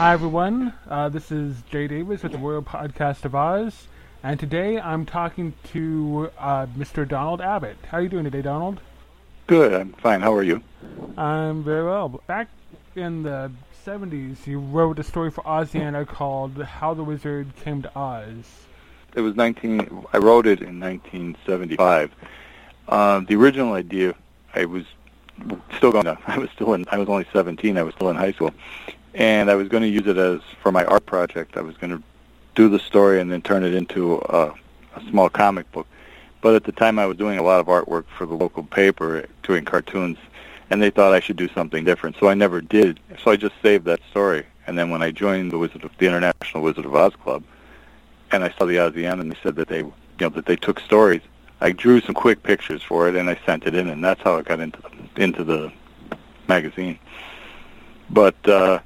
Hi, everyone. Uh, this is Jay Davis with the Royal Podcast of Oz, and today I'm talking to uh, Mr. Donald Abbott. How are you doing today, Donald? Good. I'm fine. How are you? I'm very well. Back in the 70s, you wrote a story for Oziana called "How the Wizard Came to Oz." It was 19. I wrote it in 1975. Uh, the original idea, I was still going. I was still in. I was only 17. I was still in high school, and I was going to use it as for my art project. I was going to do the story and then turn it into a, a small comic book. But at the time, I was doing a lot of artwork for the local paper, doing cartoons, and they thought I should do something different. So I never did. So I just saved that story. And then when I joined the Wizard of the International Wizard of Oz Club, and I saw the Oziana, and they said that they, you know, that they took stories. I drew some quick pictures for it, and I sent it in, and that's how it got into the, into the magazine. But uh,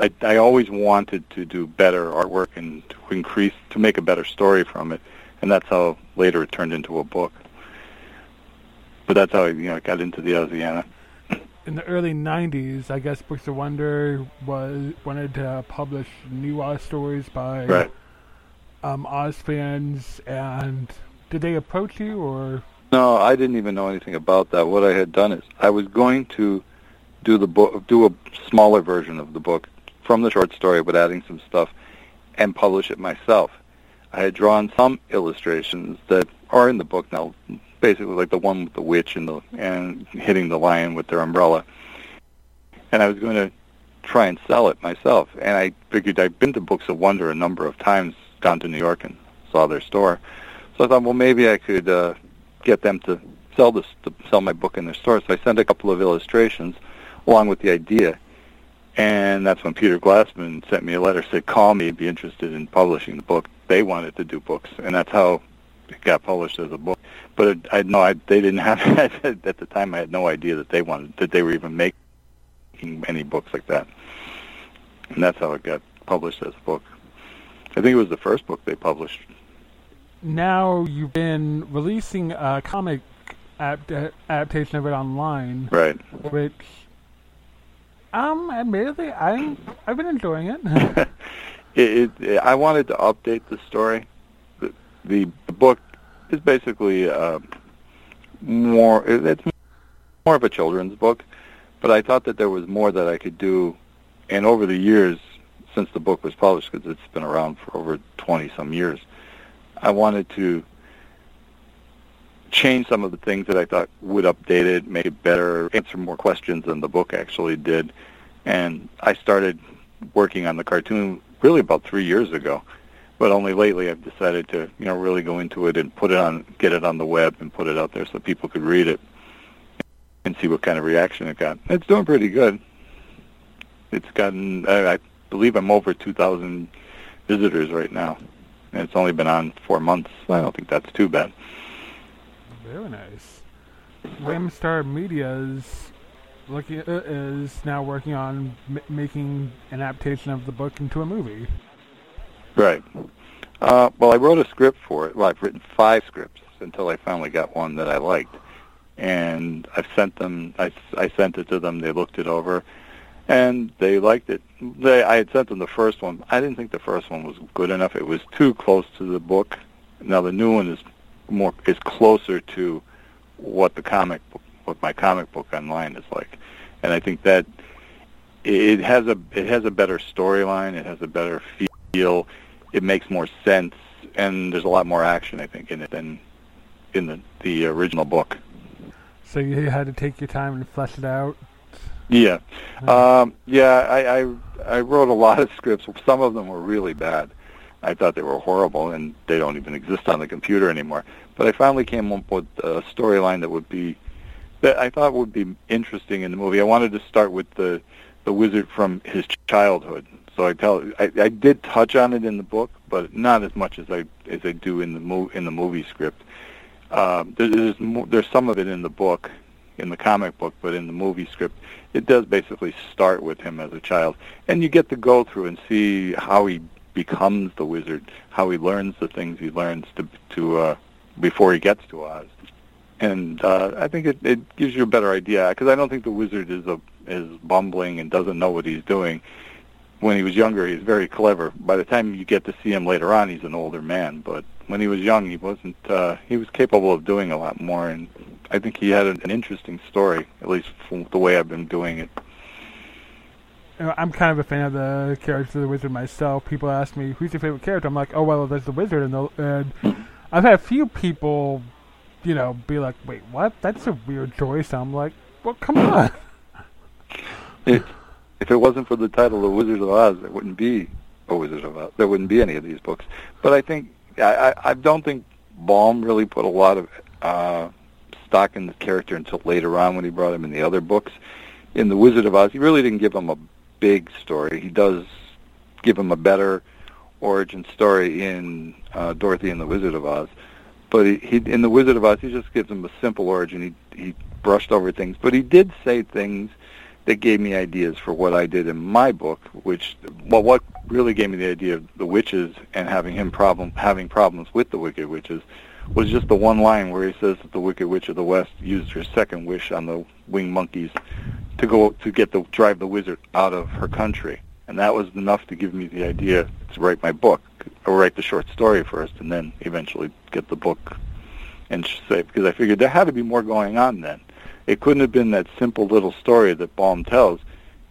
I, I always wanted to do better artwork and to increase to make a better story from it, and that's how later it turned into a book. But that's how I, you know, I got into the Oziana. In the early '90s, I guess Books of Wonder was wanted to publish new Oz stories by Right. um, Oz fans, and did they approach you or? No, I didn't even know anything about that. What I had done is I was going to do the book, do a smaller version of the book from the short story, but adding some stuff, and publish it myself. I had drawn some illustrations that are in the book now, basically like the one with the witch and the and hitting the lion with their umbrella. And I was going to try and sell it myself. And I figured I'd been to Books of Wonder a number of times, gone to New York and saw their store. So I thought, well, maybe I could uh, get them to sell this, to sell my book in their store. So I sent a couple of illustrations along with the idea. And that's when Peter Glassman sent me a letter, said, call me, be interested in publishing the book. They wanted to do books, and that's how it got published as a book. But it, I know I, they didn't have at the time. I had no idea that they wanted that they were even making any books like that, and that's how it got published as a book. I think it was the first book they published. Now you've been releasing a comic adapt- adaptation of it online, Right. which, um, admittedly, I'm I've been enjoying it. it, it, I wanted to update the story. The, the, book is basically uh, more. It's more of a children's book, but I thought that there was more that I could do. And over the years, since the book was published, because it's been around for over twenty some years, I wanted to change some of the things that I thought would update it, make it better, answer more questions than the book actually did. And I started working on the cartoon really about three years ago, but only lately I've decided to, you know, really go into it and put it on, get it on the web and put it out there so people could read it and see what kind of reaction it got. It's doing pretty good. It's gotten, I, I believe I'm over 2,000 visitors right now, and it's only been on four months. I don't think that's too bad. Very nice. Ramstar Media is looking uh, is now working on m- making an adaptation of the book into a movie. Right. Uh, well, I wrote a script for it. Well, I've written five scripts until I finally got one that I liked, and I've sent them. I, I sent it to them. They looked it over, and they liked it. They, I had sent them the first one. I didn't think the first one was good enough. It was too close to the book. Now the new one is more is closer to what the comic book, what my comic book online is like, and I think that it has a it has a better storyline. It has a better feel. It makes more sense, and there's a lot more action, I think, in it than in the the original book. So you had to take your time and flesh it out. Yeah, um, yeah. I, I I wrote a lot of scripts. Some of them were really bad. I thought they were horrible, and they don't even exist on the computer anymore. But I finally came up with a storyline that would be that I thought would be interesting in the movie. I wanted to start with the the wizard from his childhood. So I tell I, I did touch on it in the book, but not as much as I as I do in the mo- in the movie script. Um, there's there's some of it in the book, in the comic book, but in the movie script, it does basically start with him as a child, and you get to go through and see how he becomes the wizard, how he learns the things he learns to to uh, before he gets to Oz. And uh, I think it, it gives you a better idea because I don't think the wizard is a is bumbling and doesn't know what he's doing. when he was younger, he's very clever. By the time you get to see him later on, he's an older man. But when he was young, he wasn't. Uh, he was capable of doing a lot more, and I think he had an, an interesting story, at least from the way I've been doing it. You know, I'm kind of a fan of the character of the wizard myself. People ask me, "Who's your favorite character?" I'm like, "Oh well, there's the wizard," and, the, and I've had a few people, you know, be like, "Wait, what? That's a weird choice." I'm like, "Well, come on." It, if it wasn't for the title "The Wizard of Oz," there wouldn't be a Wizard of Oz. There wouldn't be any of these books. But I think I, I, I don't think Baum really put a lot of uh, stock in the character until later on when he brought him in the other books. In The Wizard of Oz, he really didn't give him a big story. He does give him a better origin story in uh, Dorothy and the Wizard of Oz. But he, he in the Wizard of Oz, he just gives him a simple origin. He he brushed over things, but he did say things that gave me ideas for what I did in my book. Which, well, what really gave me the idea of the witches and having him problem having problems with the wicked witches was just the one line where he says that the Wicked Witch of the West used her second wish on the winged monkeys to go to get the drive the wizard out of her country, and that was enough to give me the idea to write my book or write the short story first, and then eventually get the book and say because I figured there had to be more going on then. It couldn't have been that simple little story that Baum tells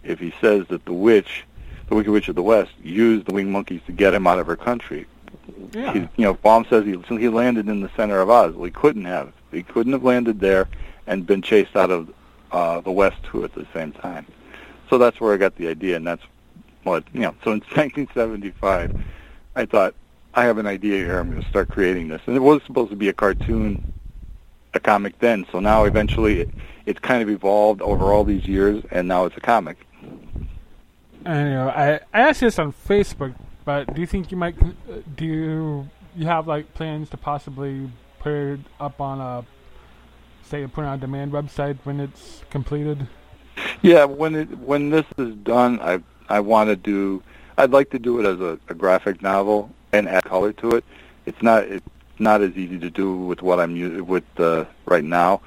if he says that the witch, the Wicked Witch of the West, used the winged monkeys to get him out of her country. Yeah. He, you know, Baum says he he landed in the center of Oz. Well, he couldn't have. He couldn't have landed there and been chased out of uh, the West too at the same time. So that's where I got the idea, and that's what you know. So in 1975, I thought I have an idea here. I'm going to start creating this, and it was supposed to be a cartoon, a comic then. So now eventually, it, it's kind of evolved over all these years, and now it's a comic. And you know, I I asked this on Facebook, but do you think you might? uh, Do you you have like plans to possibly put it up on a say put it on a demand website when it's completed? Yeah, when it when this is done, I I want to do. I'd like to do it as a, a graphic novel and add color to it. It's not it's not as easy to do with what I'm using with uh, right now,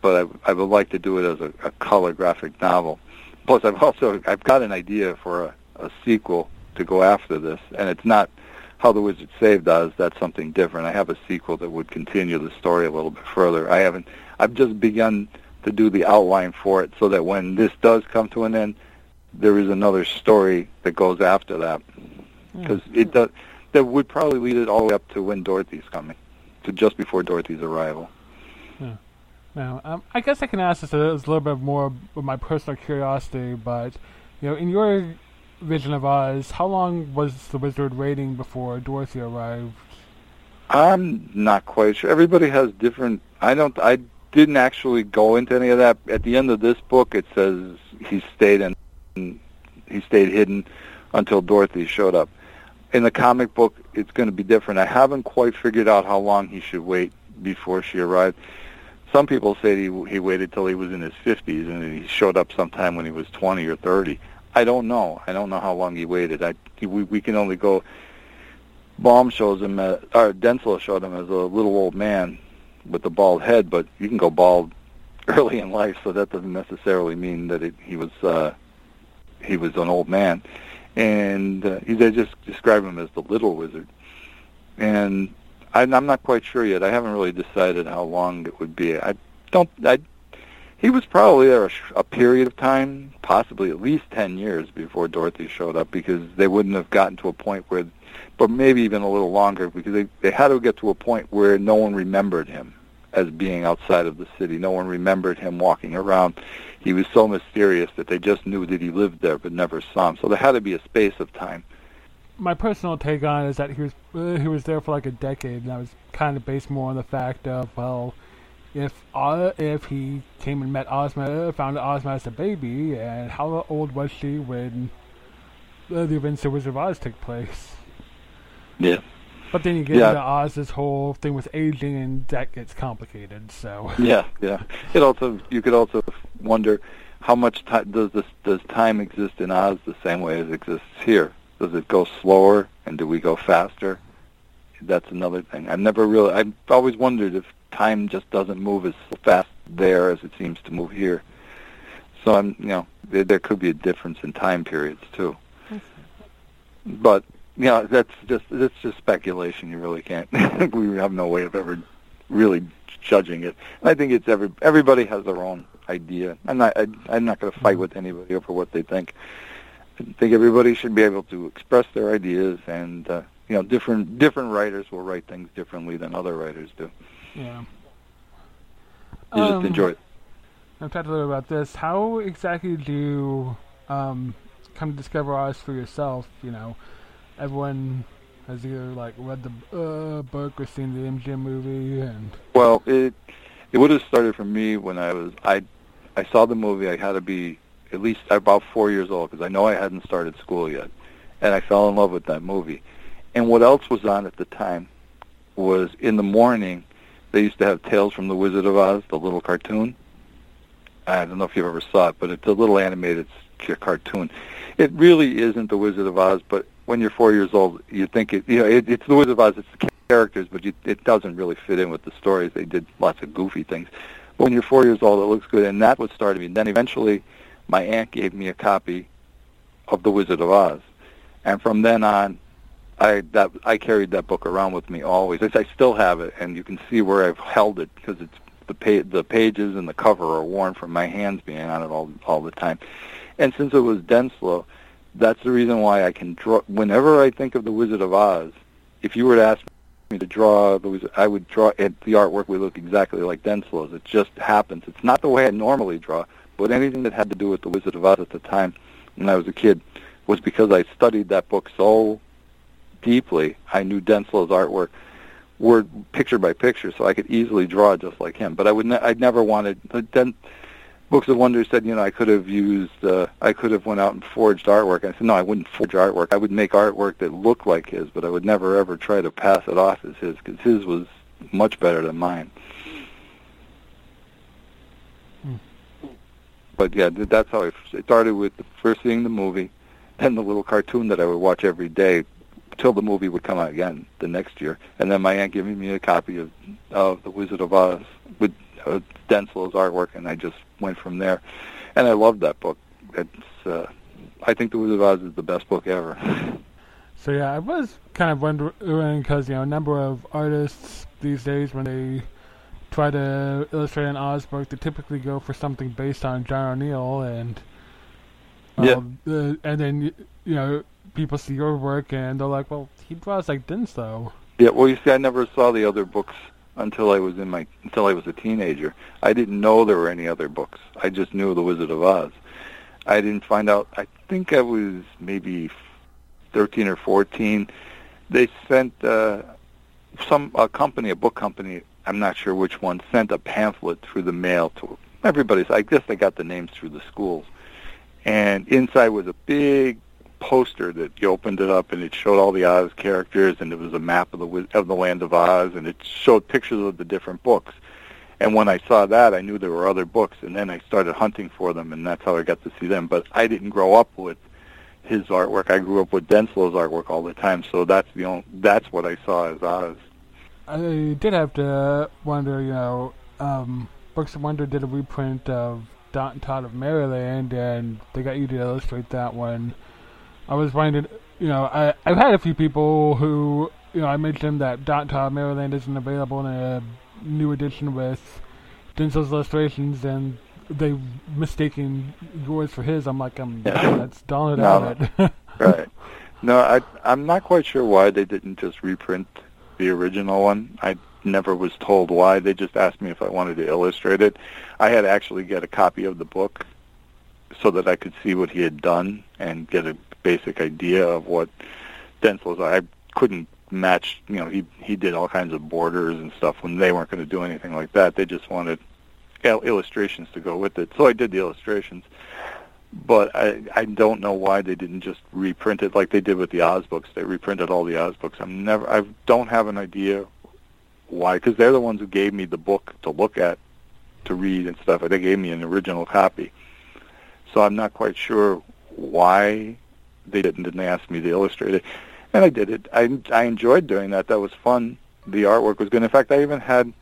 but I, I would like to do it as a, a color graphic novel. Plus, I've also I've got an idea for a, a sequel to go after this, and it's not how the Wizard Saved Oz. That's something different. I have a sequel that would continue the story a little bit further. I haven't. I've just begun to do the outline for it, so that when this does come to an end, there is another story that goes after that. Because it does. That would probably lead it all the way up to when Dorothy's coming, to just before Dorothy's arrival. Yeah. Now, um, I guess I can ask this as a little bit more of my personal curiosity, but you know, in your vision of Oz, how long was the wizard waiting before Dorothy arrived? I'm not quite sure. Everybody has different. I don't. I didn't actually go into any of that. At the end of this book, it says he stayed in. He stayed hidden until Dorothy showed up. In the comic book, it's going to be different. I haven't quite figured out how long he should wait before she arrived. Some people say he he waited till he was in his 50s and he showed up sometime when he was 20 or 30. I don't know. I don't know how long he waited. I we we can only go. Baum shows him, uh, or Denslow showed him as a little old man with a bald head, but you can go bald early in life, so that doesn't necessarily mean that it, he was uh, he was an old man. And uh, he, they just describe him as the little wizard. And I, I'm not quite sure yet. I haven't really decided how long it would be. I don't. I he was probably there a, a period of time, possibly at least ten years before Dorothy showed up, because they wouldn't have gotten to a point where, but maybe even a little longer, because they they had to get to a point where no one remembered him as being outside of the city. No one remembered him walking around. He was so mysterious that they just knew that he lived there, but never saw him. So there had to be a space of time. My personal take on it is that he was uh, he was there for like a decade, and that was kind of based more on the fact of well, if uh, if he came and met Ozma, found Ozma as a baby, and how old was she when uh, the events of Wizard of Oz took place? Yeah. But then you get Yeah. into Oz's whole thing with aging, and that gets complicated. So Yeah, yeah. It also you could also wonder how much time does this does time exist in Oz the same way as it exists here? Does it go slower, and do we go faster? That's another thing. I've never really. I've always wondered if time just doesn't move as fast there as it seems to move here. So I'm, you know, there, there could be a difference in time periods too. but you know, that's just that's just speculation. You really can't. we have no way of ever really judging it. And I think it's every everybody has their own idea. I'm not I, I'm not going to fight with anybody over what they think. I think everybody should be able to express their ideas, and uh, you know, different different writers will write things differently than other writers do. Yeah. You Um, just enjoy it. I've talked a little about this. How exactly do you um, come to discover Oz for yourself? You know, everyone has either like read the uh, book or seen the MGM movie, and Well, it it would have started for me when I was I I saw the movie. I had to be at least about four years old because I know I hadn't started school yet, and I fell in love with that movie. And what else was on at the time was in the morning they used to have Tales from the Wizard of Oz, the little cartoon. I don't know if you ever saw it, but it's a little animated cartoon. It really isn't the Wizard of Oz, but when you're four years old, you think it. You know, it, it's the Wizard of Oz. It's the characters, but you, it doesn't really fit in with the stories. They did lots of goofy things. But when you're four years old, it looks good, and that what started me. And then eventually, my aunt gave me a copy of The Wizard of Oz, and from then on, I that I carried that book around with me always. I, still have it, and you can see where I've held it because it's the pa- the pages and the cover are worn from my hands being on it all all the time. And since it was Denslow, that's the reason why I can draw. Whenever I think of the Wizard of Oz, if you were to ask me to draw the Wizard, I would draw it. The artwork would look exactly like Denslow's. It just happens. It's not the way I normally draw, but anything that had to do with the Wizard of Oz at the time when I was a kid was because I studied that book so deeply. I knew Denslow's artwork word picture by picture, so I could easily draw just like him. But I would ne- I never wanted. Then Books of Wonder said, you know, I could have used, uh, I could have went out and forged artwork. I said, no, I wouldn't forge artwork. I would make artwork that looked like his, but I would never ever try to pass it off as his because his was much better than mine. Hmm. But yeah, that's how I it started with the first seeing the movie, then the little cartoon that I would watch every day till the movie would come out again the next year, and then my aunt giving me a copy of of The Wizard of Oz with uh, Denslow's artwork, and I just went from there. And I loved that book. It's uh, I think The Wizard of Oz is the best book ever. so yeah, I was kind of wondering because you know a number of artists these days when they try to illustrate an Oz book, they typically go for something based on John R. Neill, and Yeah. um, uh, and then you know people see your work and they're like, well, he draws like Denslow. yeah, well, you see, I never saw the other books until I was in my until I was a teenager. I didn't know there were any other books. I just knew The Wizard of Oz. I didn't find out. I think I was maybe thirteen or fourteen. They sent uh, some a company, a book company. I'm not sure which one, sent a pamphlet through the mail to everybody. So I guess they got the names through the schools. And inside was a big poster that you opened it up and it showed all the Oz characters and it was a map of the of the land of Oz and it showed pictures of the different books. And when I saw that, I knew there were other books, and then I started hunting for them, and that's how I got to see them. But I didn't grow up with his artwork. I grew up with Denslow's artwork all the time, so that's the only that's what I saw as Oz. I did have to wonder, you know, um, Books of Wonder did a reprint of Dot and Tot of Merryland, and they got you to illustrate that one. I was wondering, you know, I, I've had a few people who, you know, I mentioned that Tot Merryland isn't available in a new edition with Denslow's illustrations, and they mistaken yours for his. I'm like, I'm Yeah. that's Donald No. it. Right. No, I I'm not quite sure why they didn't just reprint the original one. I never was told why. They just asked me if I wanted to illustrate it. I had to actually get a copy of the book so that I could see what he had done and get a basic idea of what Denslow's. I couldn't match. You know, he he did all kinds of borders and stuff when they weren't going to do anything like that. They just wanted il- illustrations to go with it. So I did the illustrations but I I don't know why they didn't just reprint it like they did with the Oz books. They reprinted all the Oz books. I'm never I don't have an idea why because they're the ones who gave me the book to look at, to read and stuff. They gave me an original copy, so I'm not quite sure why they didn't. And they asked me to illustrate it, and I did it. I I enjoyed doing that. That was fun. The artwork was good. In fact, I even had.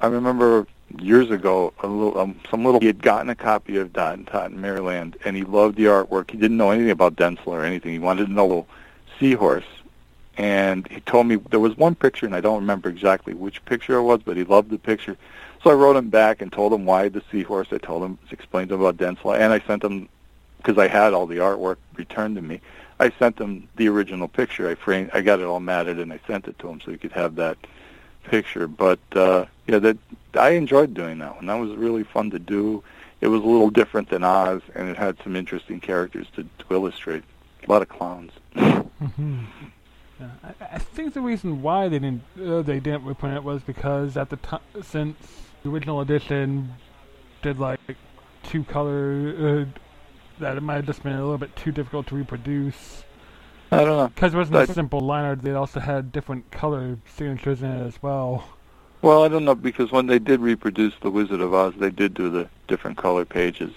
I remember years ago, a little, um, some little he had gotten a copy of Dot and Tot in Merryland, and he loved the artwork. He didn't know anything about Denslow or anything. He wanted to know seahorse, and he told me there was one picture, and I don't remember exactly which picture it was, but he loved the picture. So I wrote him back and told him why the seahorse. I told him, explained to him about Denslow, and I sent him because I had all the artwork returned to me. I sent him the original picture. I framed, I got it all matted, and I sent it to him so he could have that picture. But uh, yeah, that I enjoyed doing that one. That was really fun to do. It was a little different than Oz, and it had some interesting characters to, to illustrate. A lot of clowns. mm-hmm. yeah, I, I, think the reason why they didn't uh, they didn't reprint it was because at the time since the original edition did like two color uh, that it might have just been a little bit too difficult to reproduce. I don't know. Because it wasn't a simple line art, they also had different color signatures in it as well. Well, I don't know, because when they did reproduce The Wizard of Oz, they did do the different color pages.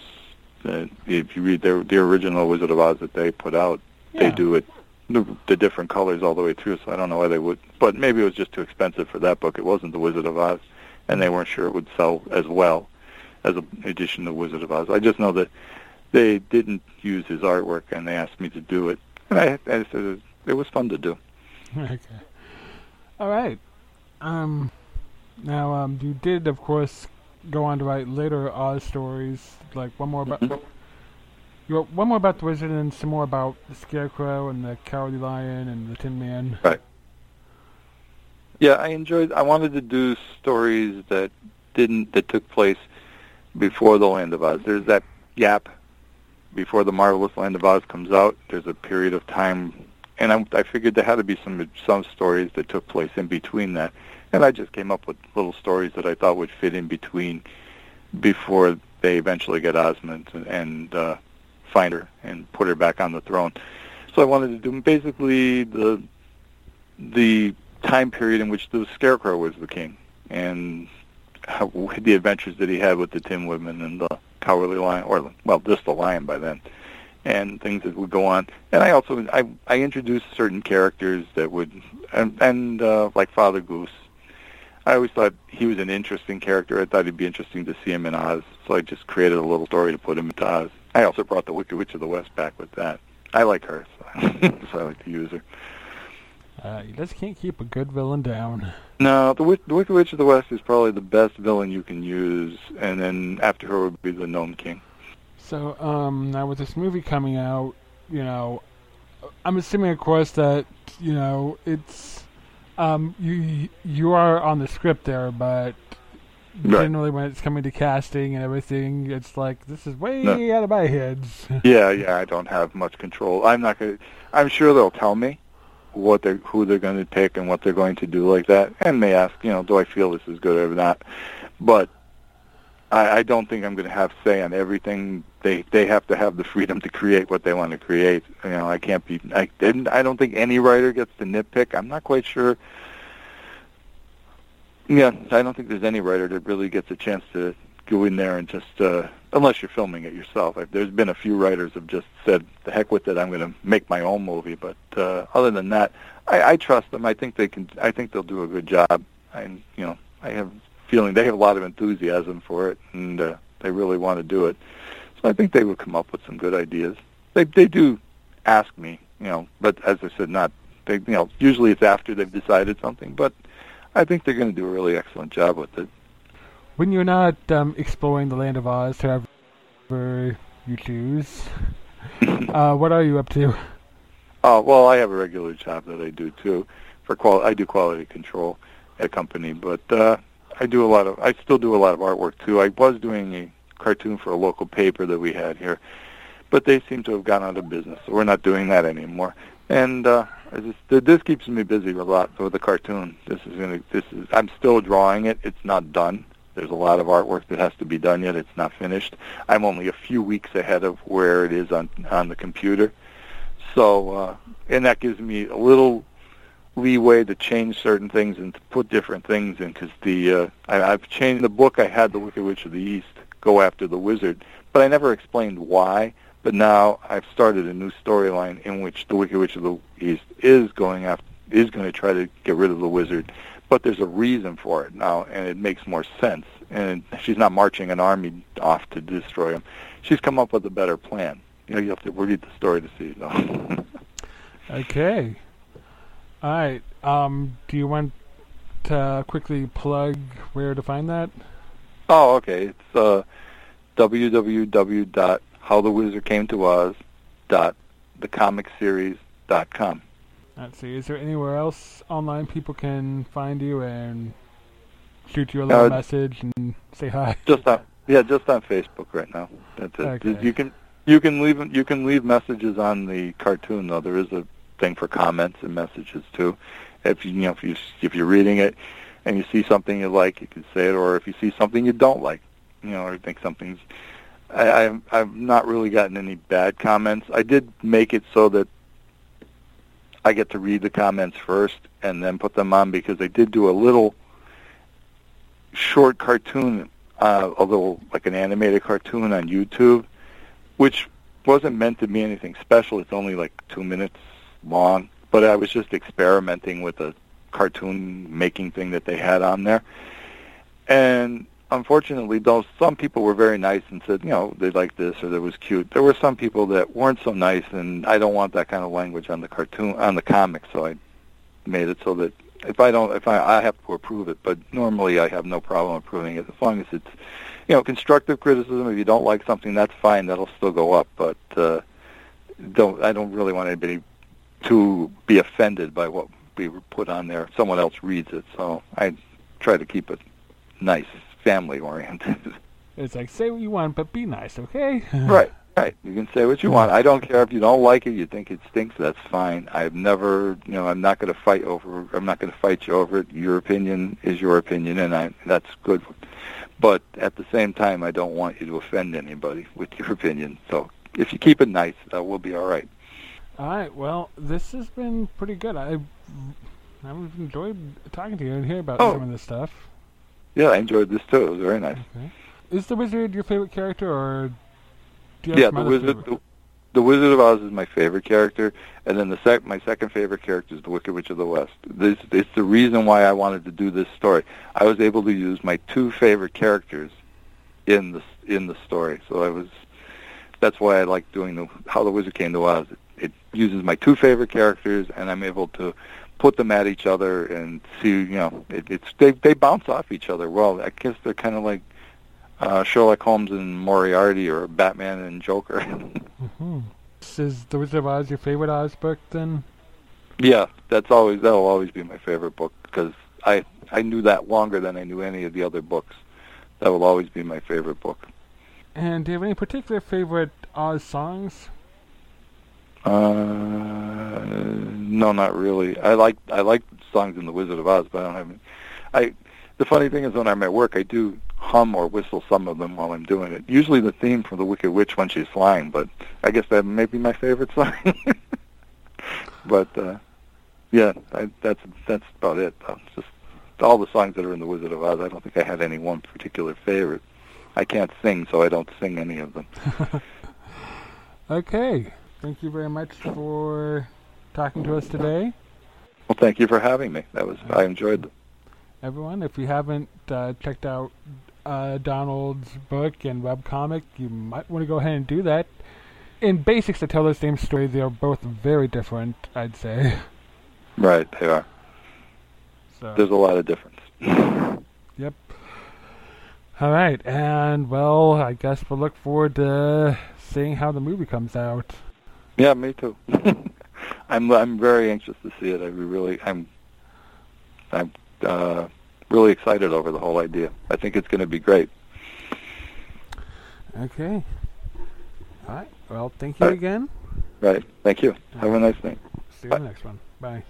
Uh, if you read their, the original Wizard of Oz that they put out, yeah. they do it the, the different colors all the way through, so I don't know why they would. But maybe it was just too expensive for that book. It wasn't The Wizard of Oz, and they weren't sure it would sell as well as an edition of Wizard of Oz. I just know that they didn't use his artwork, and they asked me to do it. And I, I said it was fun to do. Okay. All right. Um, now, um, you did, of course, go on to write later Oz stories, like one more about. Mm-hmm. You wrote one more about the wizard and some more about the scarecrow and the cowardly lion and the tin man. Right. Yeah, I enjoyed. I wanted to do stories that didn't that took place before the Land of Oz. There's that gap before the Marvelous Land of Oz comes out. There's a period of time, and I, I figured there had to be some some stories that took place in between that, and I just came up with little stories that I thought would fit in between before they eventually get Ozma and, uh, find her and put her back on the throne. So I wanted to do basically the the time period in which the Scarecrow was the king and how, the adventures that he had with the Tin Woodman and the Cowardly Lion, or well, just the lion by then, and things that would go on. And I also I I introduced certain characters that would and and uh, like Father Goose. I always thought he was an interesting character. I thought it'd be interesting to see him in Oz, so I just created a little story to put him into Oz. I also brought the Wicked Witch of the West back with that. I like her, so, so I like to use her. Uh, you just can't keep a good villain down. No, the, the Wicked Witch of the West is probably the best villain you can use, and then after her would be the Gnome King. So, um, now with this movie coming out, you know, I'm assuming, of course, that you know it's um, you you are on the script there, but right. generally when it's coming to casting and everything, it's like this is way no. out of my heads. yeah, yeah, I don't have much control. I'm not gonna. I'm sure they'll tell me what they're who they're going to pick and what they're going to do like that, and may ask, you know, do I feel this is good or not? But I, I don't think I'm going to have say on everything. They they have to have the freedom to create what they want to create. You know, I can't be. I didn't. I don't think any writer gets to nitpick. I'm not quite sure. Yeah, I don't think there's any writer that really gets a chance to go in there and just uh, unless you're filming it yourself. There's been a few writers have just said, "The heck with it, I'm going to make my own movie." But uh, other than that, I, I trust them. I think they can. I think they'll do a good job. I, you know, I have feeling they have a lot of enthusiasm for it, and uh, they really want to do it. So I think they would come up with some good ideas. They they do ask me, you know, but as I said, not they. You know, usually it's after they've decided something, but I think they're going to do a really excellent job with it when you're not um, exploring the land of Oz, however you choose, uh, what are you up to? Oh well, I have a regular job that I do too. For qual, I do quality control at a company, but uh, I do a lot of. I still do a lot of artwork too. I was doing a cartoon for a local paper that we had here, but they seem to have gone out of business, so we're not doing that anymore. And uh, just, this keeps me busy a lot with the cartoon. This is gonna. This is. I'm still drawing it. It's not done. There's a lot of artwork that has to be done yet. It's not finished. I'm only a few weeks ahead of where it is on on the computer. So, uh, and that gives me a little leeway to change certain things and to put different things in because the uh, I, I've changed the book. I had the Wicked Witch of the East go after the wizard, but I never explained why. But now I've started a new storyline in which the Wicked Witch of the East is going after is going to try to get rid of the wizard but there's a reason for it now, and it makes more sense. And she's not marching an army off to destroy him. She's come up with a better plan. You know, you have to read the story to see. Though. Okay. All right. Um, do you want to quickly plug where to find that? Oh, okay. It's uh, www.howthewizardcametooz.thecomicseries.com. Let's see. Is there anywhere else online people can find you and shoot you a little Uh, message and say hi? Just on yeah, just on Facebook right now. That's it. Okay. You can you can leave you can leave messages on the cartoon though. There is a thing for comments and messages too. If you, you know if you if you're reading it and you see something you like, you can say it. Or if you see something you don't like, you know, or you think something's I, I've I've not really gotten any bad comments. I did make it so that I get to read the comments first and then put them on because they did do a little short cartoon, uh, a little like an animated cartoon on YouTube, which wasn't meant to be anything special. It's only like two minutes long, but I was just experimenting with a cartoon making thing that they had on there, and unfortunately, though some people were very nice and said, you know, they liked this or that was cute. There were some people that weren't so nice, and I don't want that kind of language on the cartoon on the comic, so I made it so that if I don't, if I, I have to approve it, but normally I have no problem approving it as long as it's, you know, constructive criticism. If you don't like something, that's fine. That'll still go up, but uh, don't. I don't really want anybody to be offended by what we put on there. Someone else reads it, so I try to keep it nice, family oriented. It's like say what you want, but be nice, okay? right, right. You can say what you want. I don't care if you don't like it. You think it stinks. That's fine. I've never, you know, I'm not going to fight over. I'm not going to fight you over it. Your opinion is your opinion, and I that's good. But at the same time, I don't want you to offend anybody with your opinion. So if you keep it nice, uh, we'll be all right. All right. Well, this has been pretty good. I I've enjoyed talking to you and hearing about Oh. some of this stuff. Yeah, I enjoyed this too. It was very nice. Okay. Is the wizard your favorite character, or do you have Yeah, the wizard. The, the Wizard of Oz is my favorite character, and then the sec- my second favorite character is the Wicked Witch of the West. This it's the reason why I wanted to do this story. I was able to use my two favorite characters in the in the story, so I was. That's why I like doing the How the Wizard Came to Oz. It, it uses my two favorite characters, and I'm able to put them at each other and see. You know, it, it's they they bounce off each other well. I guess they're kind of like uh, Sherlock Holmes and Moriarty, or Batman and Joker. Mhm. Is the Wizard of Oz your favorite Oz book then? Yeah, that's always that'll always be my favorite book because I I knew that longer than I knew any of the other books. That will always be my favorite book. And do you have any particular favorite Oz songs? Uh, no, not really. I like I like songs in The Wizard of Oz, but I don't have. Any. I the funny thing is when I'm at work, I do hum or whistle some of them while I'm doing it. Usually the theme for The Wicked Witch when she's flying, but I guess that may be my favorite song. but uh, yeah, I, that's that's about it. Though. Just all the songs that are in The Wizard of Oz. I don't think I had any one particular favorite. I can't sing, so I don't sing any of them. Okay. Thank you very much for talking to us today. Well, thank you for having me. That was I enjoyed it. Everyone, if you haven't uh, checked out uh, Donald's book and webcomic, you might want to go ahead and do that. In basics, to tell the same story, they are both very different, I'd say. Right, they are. So, There's a lot of difference. yep. All right, and well, I guess we'll look forward to seeing how the movie comes out. Yeah, me too. I'm I'm very anxious to see it. I really I'm I'm uh, really excited over the whole idea. I think it's going to be great. Okay. All right. Well, thank you All right. again. Right. Thank you. Have a nice night. See you Bye. in the next one. Bye.